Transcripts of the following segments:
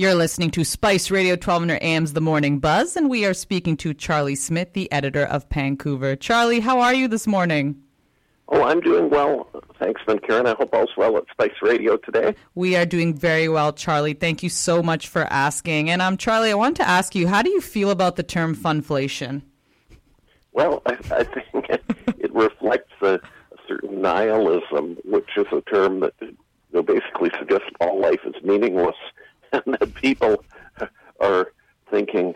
You're listening to Spice Radio 1200 AM's The Morning Buzz, and we are speaking to Charlie Smith, the editor of Pancouver. Charlie, how are you this morning? Oh, I'm doing well. Thanks, Ben Karen. I hope all's well at Spice Radio today. We are doing very well, Charlie. Thank you so much for asking. And um, Charlie, I want to ask you, how do you feel about the term funflation? Well, I, I think it reflects a, a, certain nihilism, which is a term that you know, basically suggests all life is meaningless and that people are thinking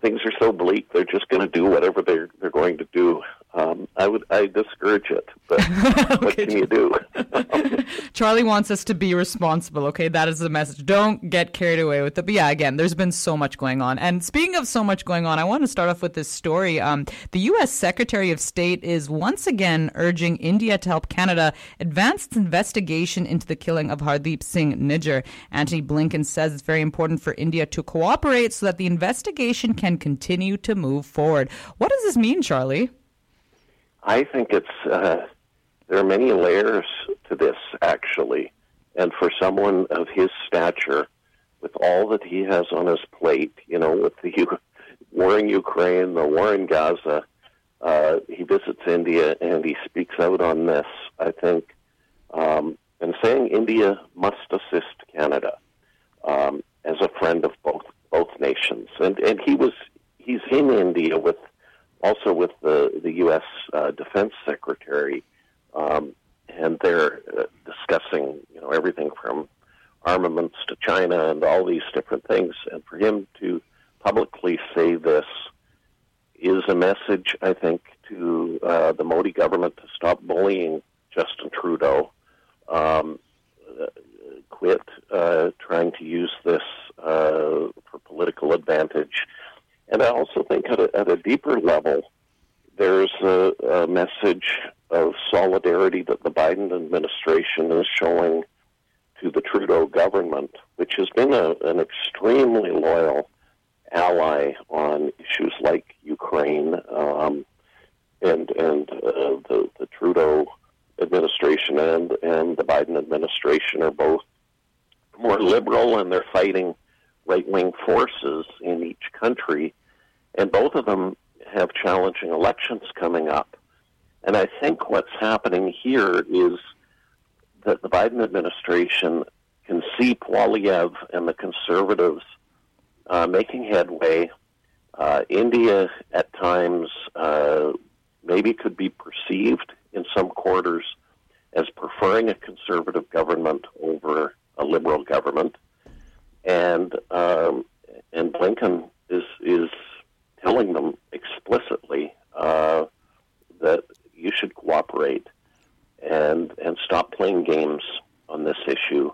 things are so bleak they're just going to do whatever they're they're going to do. Um, I would I discourage it, but okay. what can you do? Charlie wants us to be responsible. Okay, that is the message. Don't get carried away with it. But yeah, again, there's been so much going on. And speaking of so much going on, I want to start off with this story. Um, the U.S. Secretary of State is once again urging India to help Canada advance its investigation into the killing of Hardeep Singh Nijjar. Antony Blinken says it's very important for India to cooperate so that the investigation can continue to move forward. What does this mean, Charlie? I think it's uh, there are many layers to this actually, and for someone of his stature, with all that he has on his plate, you know, with the war in Ukraine, the war in Gaza, uh, he visits India and he speaks out on this. I think, um, and saying India must assist Canada um, as a friend of both both nations, and and he was he's in India with also with the the U.S. Uh, Defense Secretary, um, and they're uh, discussing you know everything from armaments to China and all these different things. And for him to publicly say this is a message, I think, to uh, the Modi government to stop bullying Justin Trudeau, um, quit uh, trying to use this uh, for political advantage and I also think at a, at a deeper level, there's a, a message of solidarity that the Biden administration is showing to the Trudeau government, which has been a, an extremely loyal ally on issues like Ukraine, um, and and uh, the the Trudeau administration and and the Biden administration are both more liberal, and they're fighting right wing forces in each country, and both of them have challenging elections coming up. And I think what's happening here is that the Biden administration can see Poilievre and the conservatives uh, making headway. Uh, India, at times, uh, maybe could be perceived in some quarters as preferring a conservative government over a liberal government and um, and Blinken is is telling them explicitly uh, that you should cooperate and and stop playing games on this issue.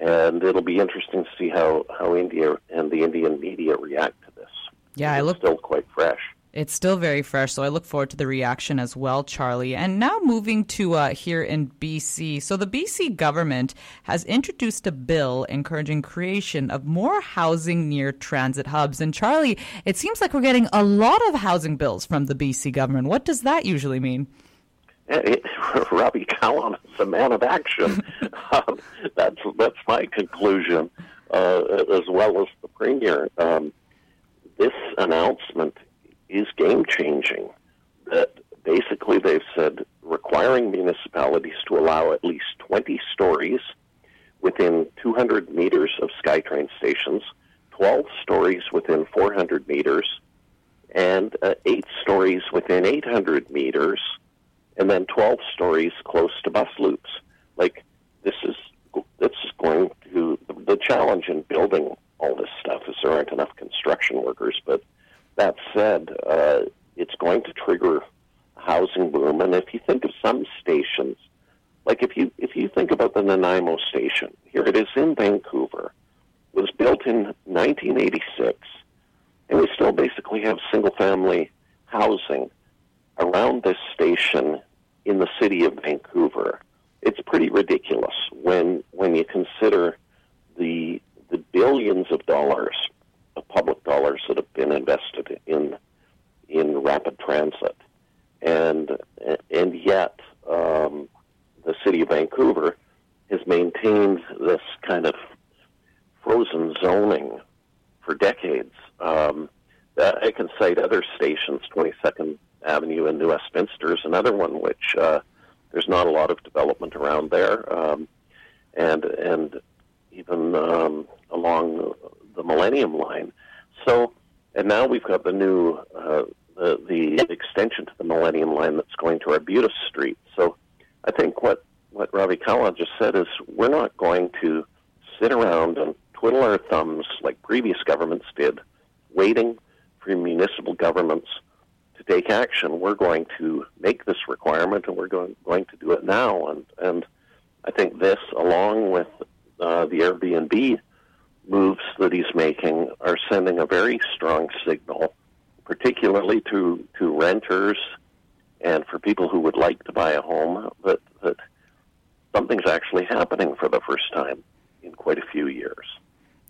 And it'll be interesting to see how, how India and the Indian media react to this. Yeah, I look still quite fresh. It's still very fresh, so I look forward to the reaction as well, Charlie. And now moving to uh, here in BC. So the BC government has introduced a bill encouraging creation of more housing near transit hubs. And Charlie, it seems like we're getting a lot of housing bills from the BC government. What does that usually mean? It, Ravi Kahlon is a man of action. um, that's that's my conclusion, uh, as well as the premier. Um, this announcement is game changing. That basically they've said requiring municipalities to allow at least 20 stories within 200 meters of SkyTrain stations, 12 stories within 400 meters, and uh, 8 stories within 800 meters, and then 12 stories close to bus loops. Like, this is this is going to the challenge in building all this stuff is there aren't enough construction workers, but that said, uh, it's going to trigger housing boom. And if you think of some stations, like if you if you think about the Nanaimo station, here it is in Vancouver, was built in 1986, and we still basically have single family housing around this station in the city of Vancouver. It's pretty ridiculous when when you consider the the billions of dollars public dollars that have been invested in in rapid transit, and and yet um, the city of Vancouver has maintained this kind of frozen zoning for decades. Um, I can cite other stations, 22nd Avenue in New Westminster is another one which uh, there's not a lot of development around there, um, and and even um, along the Millennium Line. And now we've got the new uh, the the extension to the Millennium Line that's going to Arbutus Street. So, I think what what Ravi Kahlon just said is we're not going to sit around and twiddle our thumbs like previous governments did, waiting for municipal governments to take action. We're going to make this requirement, and we're going going to do it now. And and I think this, along with uh, the Airbnb moves that he's making, are sending a very strong signal, particularly to to renters and for people who would like to buy a home that that something's actually happening for the first time in quite a few years.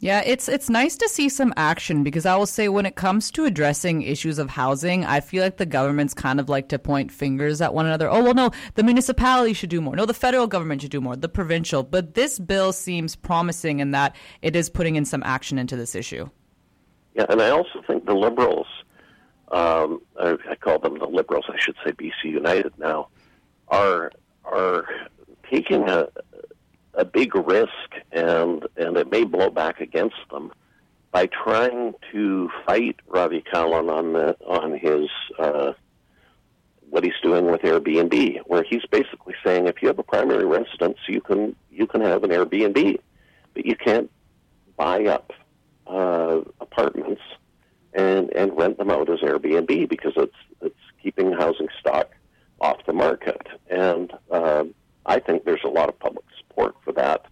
Yeah, it's it's nice to see some action because I will say when it comes to addressing issues of housing, I feel like the governments kind of like to point fingers at one another. Oh well, no, the municipality should do more. No, the federal government should do more. The provincial, but this bill seems promising in that it is putting in some action into this issue. Yeah, and I also think the liberals, um, I, call them the liberals. I should say BC United now, are are taking a a big risk, and and it may blow back against them by trying to fight Ravi Kahlon on the on his uh, what he's doing with Airbnb, where he's basically saying if you have a primary residence, you can you can have an Airbnb, but you can't buy up uh, apartments and and rent them out as Airbnb because it's it's keeping housing stock off the market. And uh, I think there's a lot of public support for that,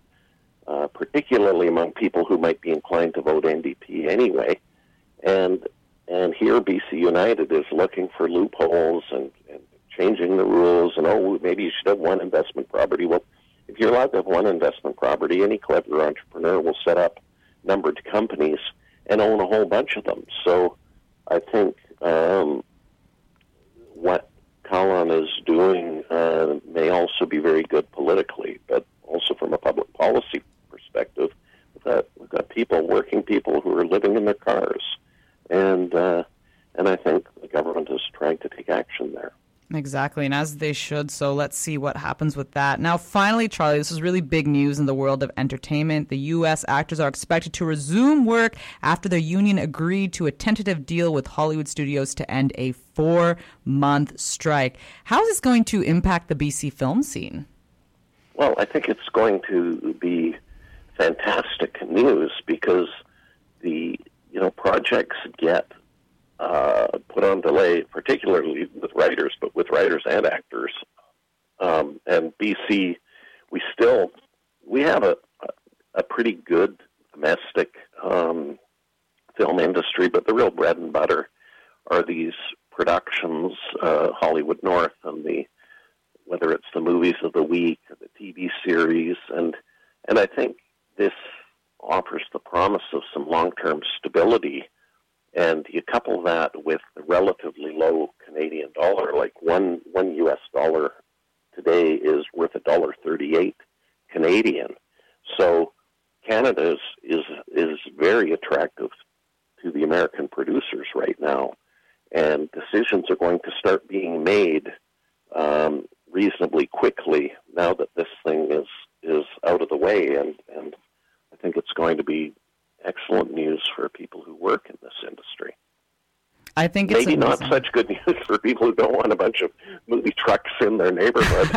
uh, particularly among people who might be inclined to vote NDP anyway. And and here BC United is looking for loopholes and, and changing the rules. And oh, maybe you should have one investment property. Well, if you're allowed to have one investment property, any clever entrepreneur will set up numbered companies and own a whole bunch of them. So I think um, what Kahlon is doing uh, may also be very good politically, but also from a public policy perspective. We've got, we've got people, working people who are living in their cars, and uh, and I think the government is trying to take action there. Exactly, and as they should. So let's see what happens with that. Now, finally, Charlie, this is really big news in the world of entertainment. The U.S. actors are expected to resume work after their union agreed to a tentative deal with Hollywood studios to end a four month strike. How is this going to impact the BC film scene? Well, I think it's going to be fantastic news because the you know projects get uh, put on delay, particularly with writers, but with writers and actors. Um, and BC, we still we have a a pretty good domestic um, film industry, but the real bread and butter are these productions, uh, Hollywood North, and the whether it's the movies of the week the TV series, and and I think this offers the promise of some long-term stability and you couple that with the relatively low Canadian dollar, like one one U.S. dollar today is worth a dollar thirty-eight Canadian. So Canada is, is is very attractive to the American producers right now, and decisions are going to start being made um, reasonably quickly now that this thing is is out of the way, and and I think it's going to be excellent news for people who work in this industry. I think maybe amazing. not such good news for people who don't want a bunch of movie trucks in their neighborhood.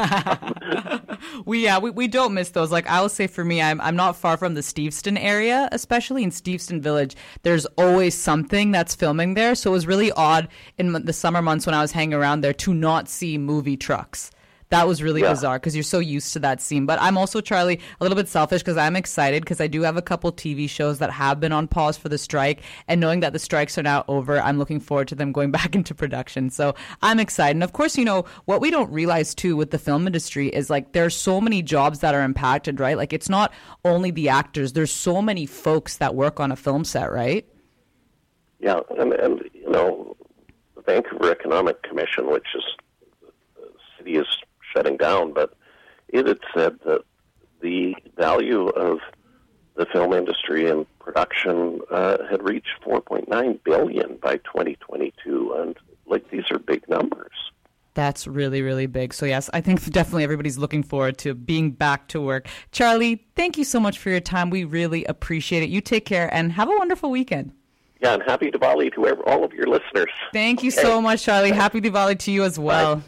we yeah we, we don't miss those. Like I will say for me, I'm I'm not far from the Steveston area, especially in Steveston Village. There's always something that's filming there, so it was really odd in the summer months when I was hanging around there to not see movie trucks. That was really yeah. bizarre because you're so used to that scene. But I'm also, Charlie, a little bit selfish because I'm excited because I do have a couple TV shows that have been on pause for the strike. And knowing that the strikes are now over, I'm looking forward to them going back into production. So I'm excited. And of course, you know, what we don't realize too with the film industry is like there's so many jobs that are impacted, right? Like it's not only the actors, there's so many folks that work on a film set, right? Yeah. And, and you know, the Vancouver Economic Commission, which is the city is shutting down, but it had said that the value of the film industry and production uh, had reached 4.9 billion by 2022, and like these are big numbers. That's really, really big. So, yes, I think definitely everybody's looking forward to being back to work. Charlie, thank you so much for your time. We really appreciate it. You take care and have a wonderful weekend. Yeah, and happy Diwali to all of your listeners. Thank you okay. so much, Charlie. Happy Diwali to you as well. Bye.